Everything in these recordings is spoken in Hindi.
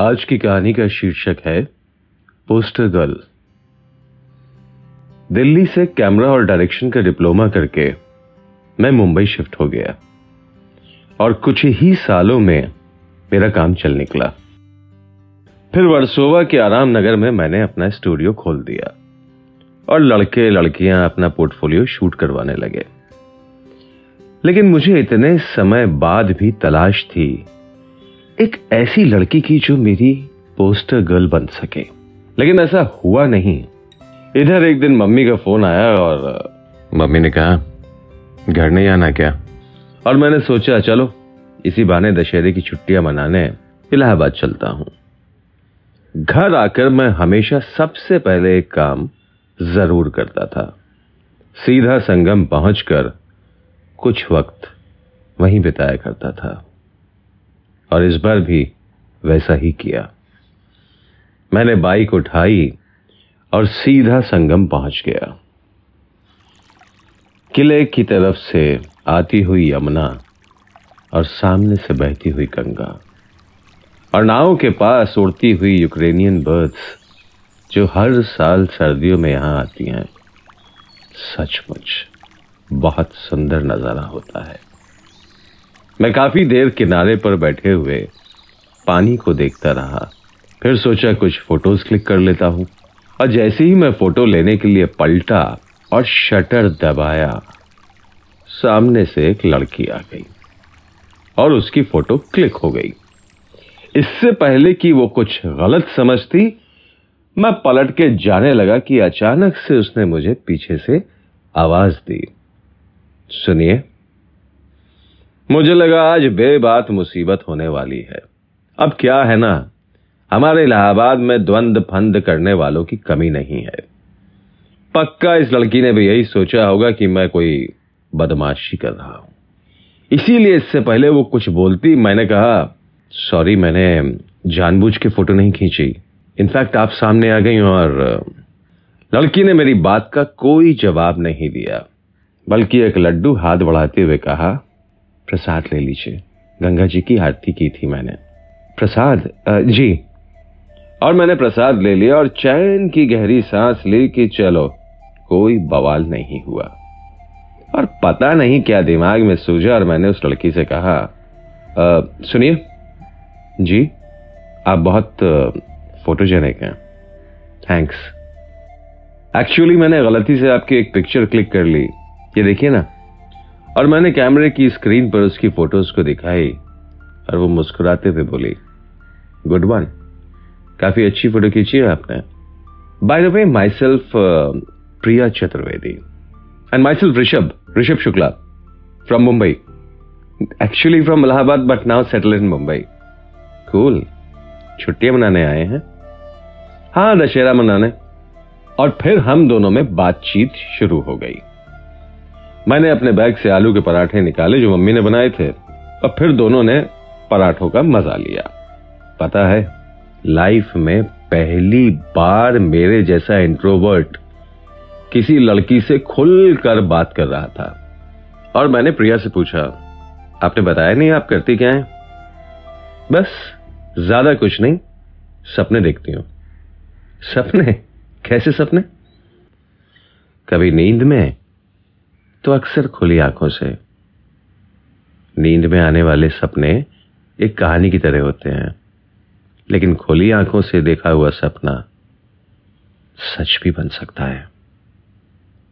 आज की कहानी का शीर्षक है पोस्टर गर्ल। दिल्ली से कैमरा और डायरेक्शन का डिप्लोमा करके मैं मुंबई शिफ्ट हो गया। और कुछ ही सालों में मेरा काम चल निकला। फिर वर्सोवा के आराम नगर में मैंने अपना स्टूडियो खोल दिया और लड़के लड़कियाँ अपना पोर्टफोलियो शूट करवाने लगे। लेकिन मुझे इतने समय बाद भी तलाश थी एक ऐसी लड़की की जो मेरी पोस्टर गर्ल बन सके। लेकिन ऐसा हुआ नहीं। इधर एक दिन मम्मी का फ़ोन आया और मम्मी ने कहा घर नहीं आना क्या? और मैंने सोचा चलो इसी बहाने दशहरे की छुट्टियाँ मनाने इलाहाबाद चलता हूँ। घर आकर मैं हमेशा सबसे पहले एक काम ज़रूर करता था। सीधा संगम पहुंचकर कुछ वक्त वहीं बिताया करता था। और इस बार भी वैसा ही किया। मैंने बाइक उठाई और सीधा संगम पहुँच गया। किले की तरफ़ से आती हुई यमुना और सामने से बहती हुई गंगा और नाव के पास उड़ती हुई यूक्रेनियन बर्ड्स जो हर साल सर्दियों में यहाँ आती हैं, सचमुच बहुत सुंदर नज़ारा होता है। मैं काफ़ी देर किनारे पर बैठे हुए पानी को देखता रहा। फिर सोचा, कुछ फ़ोटोज़ क्लिक कर लेता हूँ। और जैसे ही मैं फ़ोटो लेने के लिए पलटा और शटर दबाया, सामने से एक लड़की आ गई और उसकी फ़ोटो क्लिक हो गई। इससे पहले कि वो कुछ गलत समझती, मैं पलट के जाने लगा कि अचानक से उसने मुझे पीछे से आवाज़ दी। सुनिए। मुझे लगा आज बेबात मुसीबत होने वाली है। अब क्या है ना? हमारे इलाहाबाद में द्वंद फंद करने वालों की कमी नहीं है। पक्का इस लड़की ने भी यही सोचा होगा कि मैं कोई बदमाशी कर रहा हूँ। इसीलिए इससे पहले वो कुछ बोलती, मैंने कहा, सॉरी, मैंने जानबूझ के फ़ोटो नहीं खींची। इनफैक्ट आप सामने आ गई और लड़की ने मेरी बात का कोई जवाब नहीं दिया। बल्कि एक लड्डू हाथ बढ़ाते हुए कहा प्रसाद ले लीजिए। गंगा जी की आरती की थी मैंने। प्रसाद जी। और मैंने प्रसाद ले लिया और चैन की गहरी सांस ली कि चलो। कोई बवाल नहीं हुआ। और पता नहीं क्या दिमाग में सूझा और मैंने उस लड़की से कहा सुनिए, जी, आप बहुत फोटोजेनिक हैं। थैंक्स एक्चुअली मैंने गलती से आपकी एक पिक्चर क्लिक कर ली। ये देखिए ना और मैंने कैमरे की स्क्रीन पर उसकी फ़ोटोज़ को दिखाई और वो मुस्कुराते हुए बोली, गुड वन काफ़ी अच्छी फ़ोटो खींची है आपने। By the way myself Priya Chaturvedi and myself Rishabh Rishabh Shukla from Mumbai actually from Allahabad but now settle in Mumbai cool छुट्टियाँ मनाने आए हैं। हाँ दशहरा मनाने। और फिर हम दोनों में बातचीत शुरू हो गई। मैंने अपने बैग से आलू के पराठे निकाले जो मम्मी ने बनाए थे। और फिर दोनों ने पराठों का मज़ा लिया। पता है, लाइफ में पहली बार मेरे जैसा इंट्रोवर्ट किसी लड़की से खुलकर बात कर रहा था। और मैंने प्रिया से पूछा, आपने बताया नहीं आप करती क्या है? बस, ज़्यादा कुछ नहीं, सपने देखती हूँ। सपने? कैसे सपने? कभी नींद में तो अक्सर खुली आँखों से। नींद में आने वाले सपने एक कहानी की तरह होते हैं, लेकिन खुली आँखों से देखा हुआ सपना सच भी बन सकता है।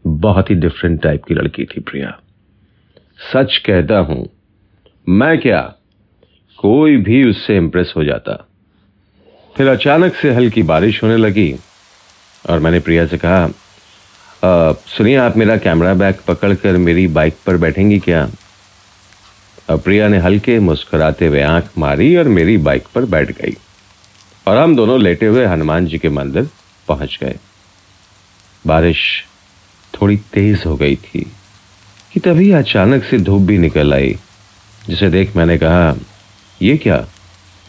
बहुत ही डिफरेंट टाइप की लड़की थी प्रिया। सच कहता हूँ, मैं क्या कोई भी उससे इंप्रेस हो जाता। फिर अचानक से हल्की बारिश होने लगी और मैंने प्रिया से कहा सुनिए, आप मेरा कैमरा बैग पकड़कर मेरी बाइक पर बैठेंगी क्या? प्रिया ने हल्के मुस्कुराते हुए आँख मारी और मेरी बाइक पर बैठ गई। और हम दोनों लेटे हुए हनुमान जी के मंदिर पहुँच गए। बारिश थोड़ी तेज हो गई थी कि तभी अचानक से धूप भी निकल आई, जिसे देख मैंने कहा, ये क्या,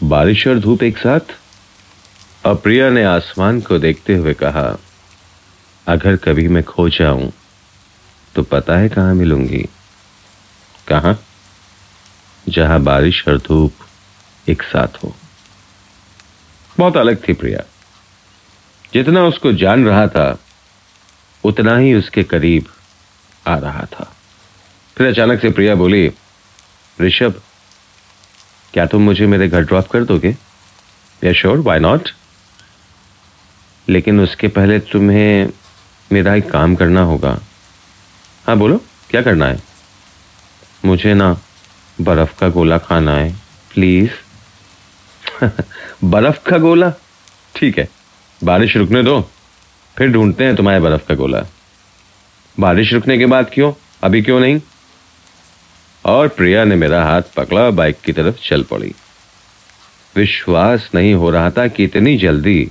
बारिश और धूप एक साथ? अप्रिया ने आसमान को देखते हुए कहा अगर कभी मैं खो जाऊँ तो पता है कहाँ मिलूँगी? कहाँ? जहाँ बारिश और धूप एक साथ हो। बहुत अलग थी प्रिया। जितना उसको जान रहा था, उतना ही उसके करीब आ रहा था। फिर अचानक से प्रिया बोली, ऋषभ, क्या तुम मुझे मेरे घर ड्रॉप कर दोगे? या श्योर वाई नॉट लेकिन उसके पहले तुम्हें मेरा एक काम करना होगा। हाँ बोलो, क्या करना है? मुझे ना बर्फ़ का गोला खाना है प्लीज़ बर्फ़ का गोला? ठीक है, बारिश रुकने दो, फिर ढूंढते हैं तुम्हारे बर्फ़ का गोला। बारिश रुकने के बाद क्यों? अभी क्यों नहीं? और प्रिया ने मेरा हाथ पकड़ा, बाइक की तरफ़ चल पड़ी। विश्वास नहीं हो रहा था कि इतनी जल्दी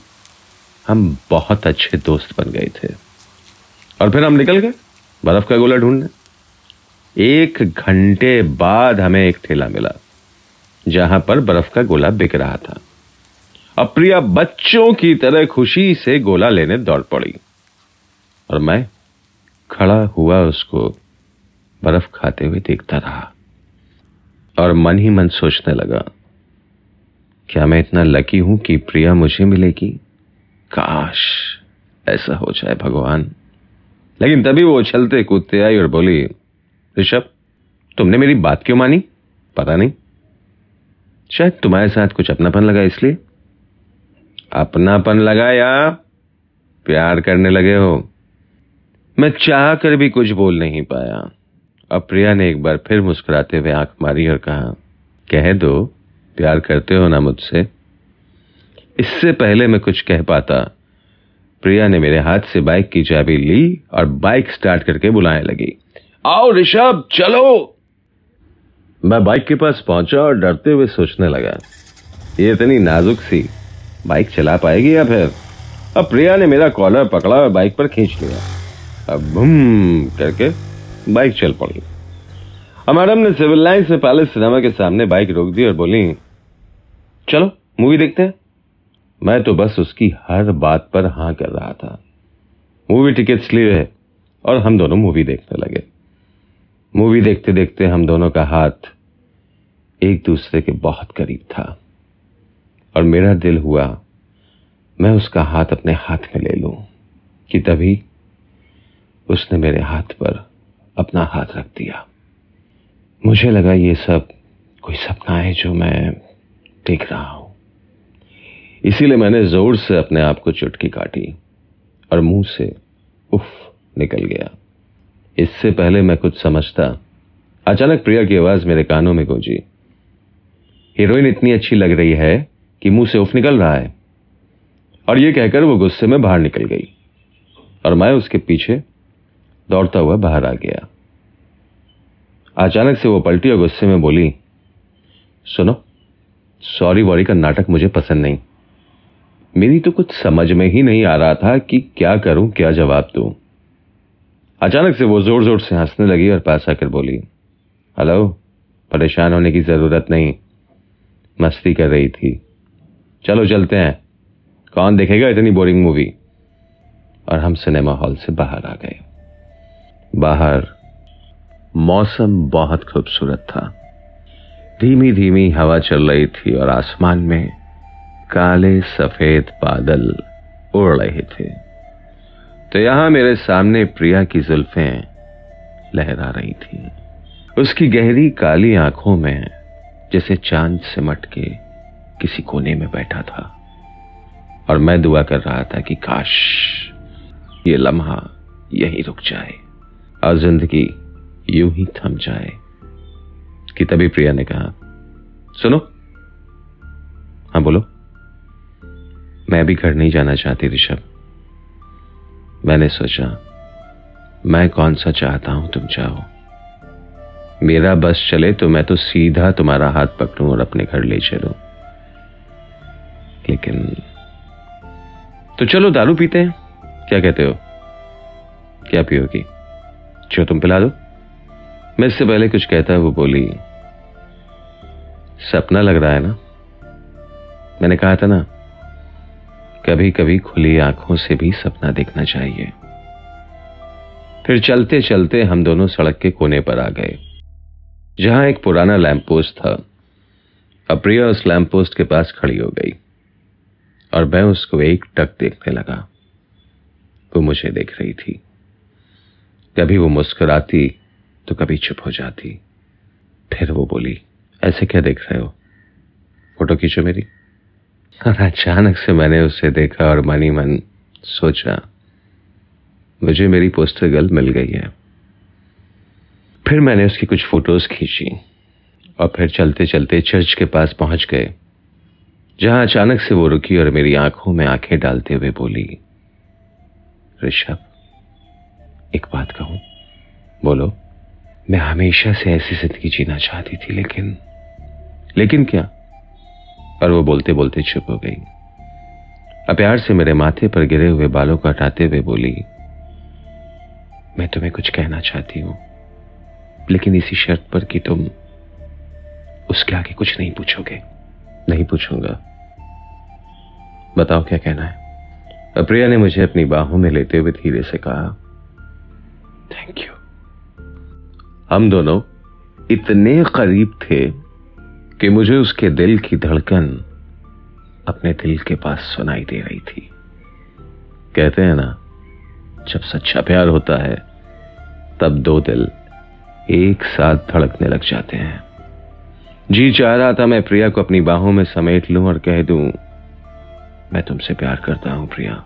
हम बहुत अच्छे दोस्त बन गए थे। और फिर हम निकल गए, बर्फ़ का गोला ढूँढने। एक घंटे बाद हमें एक ठेला मिला, जहाँ पर बर्फ़ का गोला बिक रहा था। अब प्रिया बच्चों की तरह खुशी से गोला लेने दौड़ पड़ी। और मैं खड़ा हुआ उसको बर्फ़ खाते हुए देखता रहा और मन ही मन सोचने लगा, क्या मैं इतना लकी हूँ कि प्रिया मुझे मिलेगी? काश ऐसा हो जाए भगवान। लेकिन तभी वो उछलते कूदते आई और बोली, ऋषभ, तुमने मेरी बात क्यों मानी? पता नहीं। शायद तुम्हारे साथ कुछ अपनापन लगा इसलिए। अपनापन लगा या प्यार करने लगे हो। मैं चाह कर भी कुछ बोल नहीं पाया। अब प्रिया ने एक बार फिर मुस्कुराते हुए आँख मारी और कहा, कह दो, प्यार करते हो ना मुझसे। इससे पहले मैं कुछ कह पाता। प्रिया ने मेरे हाथ से बाइक की चाबी ली और बाइक स्टार्ट करके बुलाने लगी। आओ ऋषभ, चलो। मैं बाइक के पास पहुँचा और डरते हुए सोचने लगा। ये इतनी नाजुक सी बाइक चला पाएगी या फिर? अब प्रिया ने मेरा कॉलर पकड़ा और बाइक पर खींच लिया। अब भूम करके बाइक चल पड़ी। मैडम ने सिविल लाइन से पैलेस सिनेमा के सामने बाइक रोक दी और बोली, चलो, मूवी देखते हैं। मैं तो बस उसकी हर बात पर हाँ कर रहा था। मूवी टिकट्स लिए और हम दोनों मूवी देखने लगे। मूवी देखते देखते हम दोनों का हाथ एक दूसरे के बहुत करीब था और मेरा दिल हुआ, मैं उसका हाथ अपने हाथ में ले लूँ कि तभी उसने मेरे हाथ पर अपना हाथ रख दिया। मुझे लगा ये सब कोई सपना है जो मैं देख रहा हूँ। इसीलिए मैंने ज़ोर से अपने आप को चुटकी काटी और मुँह से उफ निकल गया। इससे पहले मैं कुछ समझता, अचानक प्रिया की आवाज़ मेरे कानों में गूंजी। हीरोइन इतनी अच्छी लग रही है कि मुँह से उफ निकल रहा है। और यह कहकर वो गुस्से में बाहर निकल गई और मैं उसके पीछे दौड़ता हुआ बाहर आ गया। अचानक से वो पलटी और गुस्से में बोली, सुनो, सॉरी वॉरी का नाटक मुझे पसंद नहीं। मेरी तो कुछ समझ में ही नहीं आ रहा था कि क्या करूँ, क्या जवाब दूँ। अचानक से वो ज़ोर ज़ोर से हंसने लगी और पास आकर बोली, हेलो, परेशान होने की ज़रूरत नहीं। मस्ती कर रही थी। चलो, चलते हैं। कौन देखेगा इतनी बोरिंग मूवी और हम सिनेमा हॉल से बाहर आ गए। बाहर मौसम बहुत खूबसूरत था। धीमी धीमी हवा चल रही थी और आसमान में काले सफ़ेद बादल उड़ रहे थे। तो यहाँ मेरे सामने प्रिया की जुल्फें लहरा रही थी। उसकी गहरी काली आँखों में, जैसे चाँद सिमट के किसी कोने में बैठा था। और मैं दुआ कर रहा था कि काश ये लम्हा यहीं रुक जाए, और ज़िंदगी यूँ ही थम जाए, कि तभी प्रिया ने कहा, सुनो हाँ बोलो। मैं भी घर नहीं जाना चाहती ऋषभ। मैंने सोचा, मैं कौन सा चाहता हूँ तुम चाहो मेरा बस चले तो मैं तो सीधा तुम्हारा हाथ पकड़ूं और अपने घर ले चलूँ। लेकिन तो चलो, दारू पीते हैं। क्या कहते हो? क्या पियोगी? जो तुम पिला दो। मैं इससे पहले कुछ कहता, वो बोली, सपना लग रहा है ना? मैंने कहा था ना कभी कभी खुली आँखों से भी सपना देखना चाहिए। फिर चलते चलते हम दोनों सड़क के कोने पर आ गए, जहाँ एक पुराना लैंप पोस्ट था अप्रिया उस लैंप पोस्ट के पास खड़ी हो गई और मैं उसको एक टक देखने लगा। वो मुझे देख रही थी। कभी वो मुस्कुराती तो कभी चुप हो जाती। फिर वो बोली, ऐसे क्या देख रहे हो? फ़ोटो खींचो मेरी। और अचानक से मैंने उसे देखा और मनी मन सोचा, मुझे मेरी पोस्टर गर्ल मिल गई है। फिर मैंने उसकी कुछ फ़ोटोज़ खींची और फिर चलते चलते चर्च के पास पहुँच गए, जहाँ अचानक से वो रुकी और मेरी आँखों में आँखें डालते हुए बोली, ऋषभ, एक बात कहूँ। बोलो, मैं हमेशा से ऐसी ज़िंदगी जीना चाहती थी, लेकिन लेकिन क्या? और वो बोलते बोलते चुप हो गई। अब प्यार से मेरे माथे पर गिरे हुए बालों को हटाते हुए बोली, मैं तुम्हें कुछ कहना चाहती हूँ, लेकिन इसी शर्त पर कि तुम उसके आगे कुछ नहीं पूछोगे। नहीं पूछूँगा। बताओ क्या कहना है? अप्रिया ने मुझे अपनी बाहों में लेते हुए धीरे से कहा थैंक यू हम दोनों इतने करीब थे कि मुझे उसके दिल की धड़कन अपने दिल के पास सुनाई दे रही थी। कहते हैं ना, जब सच्चा प्यार होता है, तब दो दिल एक साथ धड़कने लग जाते हैं। जी चाह रहा था मैं प्रिया को अपनी बाहों में समेट लूँ और कह दूँ, मैं तुमसे प्यार करता हूँ प्रिया,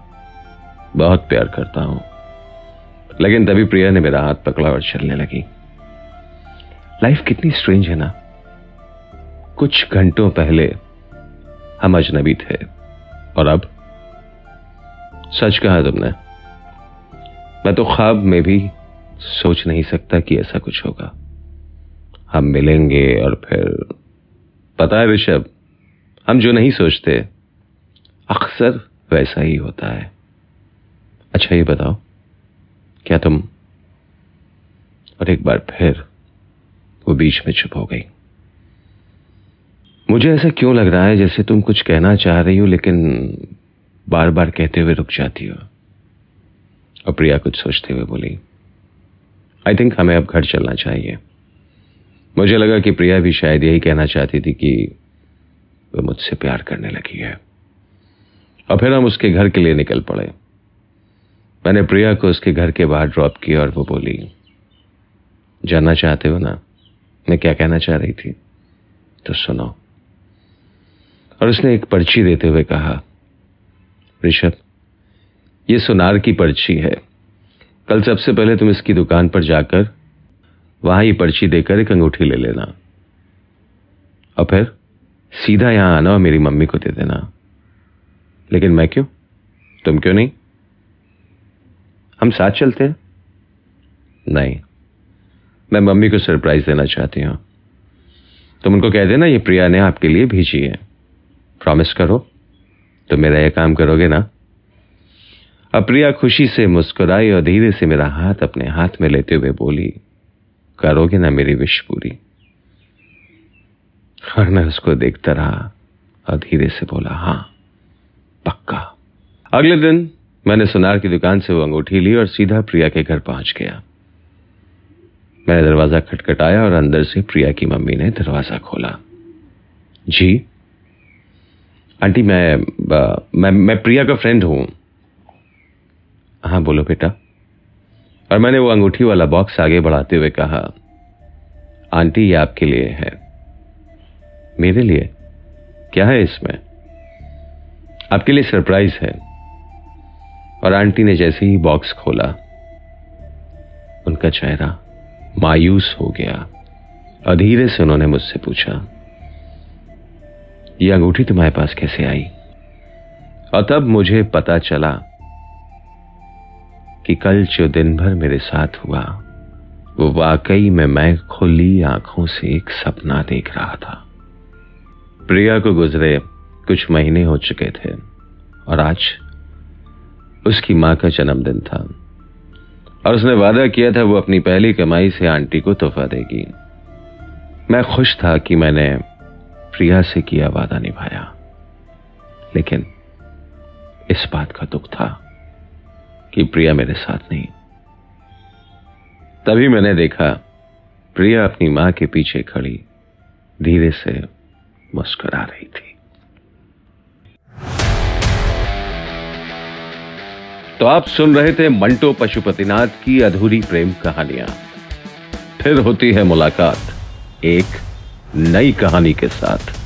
बहुत प्यार करता हूँ। लेकिन तभी प्रिया ने मेरा हाथ पकड़ा और चलने लगी। लाइफ कितनी स्ट्रेंज है ना? कुछ घंटों पहले हम अजनबी थे। और अब? सच कहा तुमने। मैं तो ख्वाब में भी सोच नहीं सकता कि ऐसा कुछ होगा। हम मिलेंगे और फिर, पता है ऋषभ, हम जो नहीं सोचते, अक्सर वैसा ही होता है। अच्छा ये बताओ, क्या तुम, और एक बार फिर, वो बीच में चुप हो गई? मुझे ऐसा क्यों लग रहा है जैसे तुम कुछ कहना चाह रही हो, लेकिन बार बार कहते हुए रुक जाती हो? और प्रिया कुछ सोचते हुए बोली आई थिंक हमें अब घर चलना चाहिए। मुझे लगा कि प्रिया भी शायद यही कहना चाहती थी कि वह मुझसे प्यार करने लगी है। और फिर हम उसके घर के लिए निकल पड़े। मैंने प्रिया को उसके घर के बाहर ड्रॉप किया और वो बोली, जानना चाहते हो ना? मैं क्या कहना चाह रही थी? तो सुनो। और उसने एक पर्ची देते हुए कहा, ऋषभ, ये सुनार की पर्ची है। कल सबसे पहले तुम इसकी दुकान पर जाकर वहाँ ये पर्ची देकर एक अंगूठी ले लेना। और फिर सीधा यहाँ आना और मेरी मम्मी को दे देना। लेकिन मैं क्यों? तुम क्यों नहीं? हम साथ चलते हैं? नहीं, मैं मम्मी को सरप्राइज़ देना चाहती हूँ। तुम उनको कह देना, ये प्रिया ने आपके लिए भेजी है। प्रॉमिस करो तो मेरा यह काम करोगे ना? अप्रिया खुशी से मुस्कुराई और धीरे से मेरा हाथ अपने हाथ में लेते हुए बोली, करोगे ना मेरी विश पूरी? और मैं उसको देखता रहा और धीरे से बोला, हाँ, पक्का। अगले दिन मैंने सुनार की दुकान से वो अंगूठी ली और सीधा प्रिया के घर पहुँच गया। मैंने दरवाज़ा खटखटाया और अंदर से प्रिया की मम्मी ने दरवाज़ा खोला। जी आंटी, मैं मैं मैं प्रिया का फ्रेंड हूँ। हाँ बोलो बेटा। और मैंने वो अंगूठी वाला बॉक्स आगे बढ़ाते हुए कहा, आंटी, ये आपके लिए है। मेरे लिए? क्या है इसमें? आपके लिए सरप्राइज़ है। और आंटी ने जैसे ही बॉक्स खोला, उनका चेहरा मायूस हो गया। अधीरे से उन्होंने मुझसे पूछा यह अंगूठी तुम्हारे पास कैसे आई? और तब मुझे पता चला कि कल जो दिन भर मेरे साथ हुआ, वो वाकई में मैं खुली आँखों से एक सपना देख रहा था। प्रिया को गुजरे कुछ महीने हो चुके थे, और आज उसकी माँ का जन्मदिन था, और उसने वादा किया था वो अपनी पहली कमाई से आंटी को तोहफा देगी। मैं खुश था कि मैंने प्रिया से किया वादा निभाया। लेकिन इस बात का दुख था कि प्रिया मेरे साथ नहीं। तभी मैंने देखा प्रिया अपनी माँ के पीछे खड़ी, धीरे से मुस्कुरा रही थी। तो आप सुन रहे थे मंटो पशुपतिनाथ की अधूरी प्रेम कहानियाँ। फिर होती है मुलाकात एक नई कहानी के साथ।